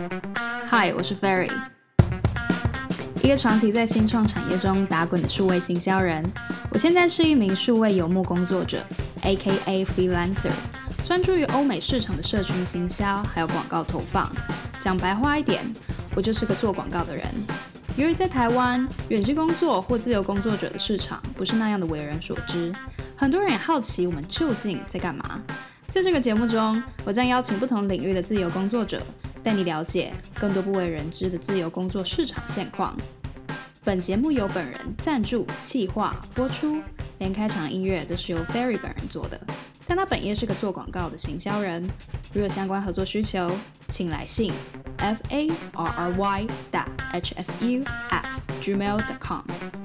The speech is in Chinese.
Hi，我是 Fairy，一个长期在新创产业中打滚的数位行销人。我现在是一名数位游牧工作者，AKA Freelancer，专注于欧美市场的社群行销还有广告投放。讲白话一点，我就是个做广告的人。由于在台湾，远距工作或自由工作者的市场不是那样的为人所知，很多人也好奇我们究竟在干嘛。在这个节目中，我将邀请不同领域的自由工作者，带你了解更多不为人知的自由工作市场现况。本节目由本人赞助、企划、播出，连开场音乐都是由 Ferry 本人做的。但他本业是个做广告的行销人，如有相关合作需求，请来信 f a r r y 打 h s u at gmail dot com。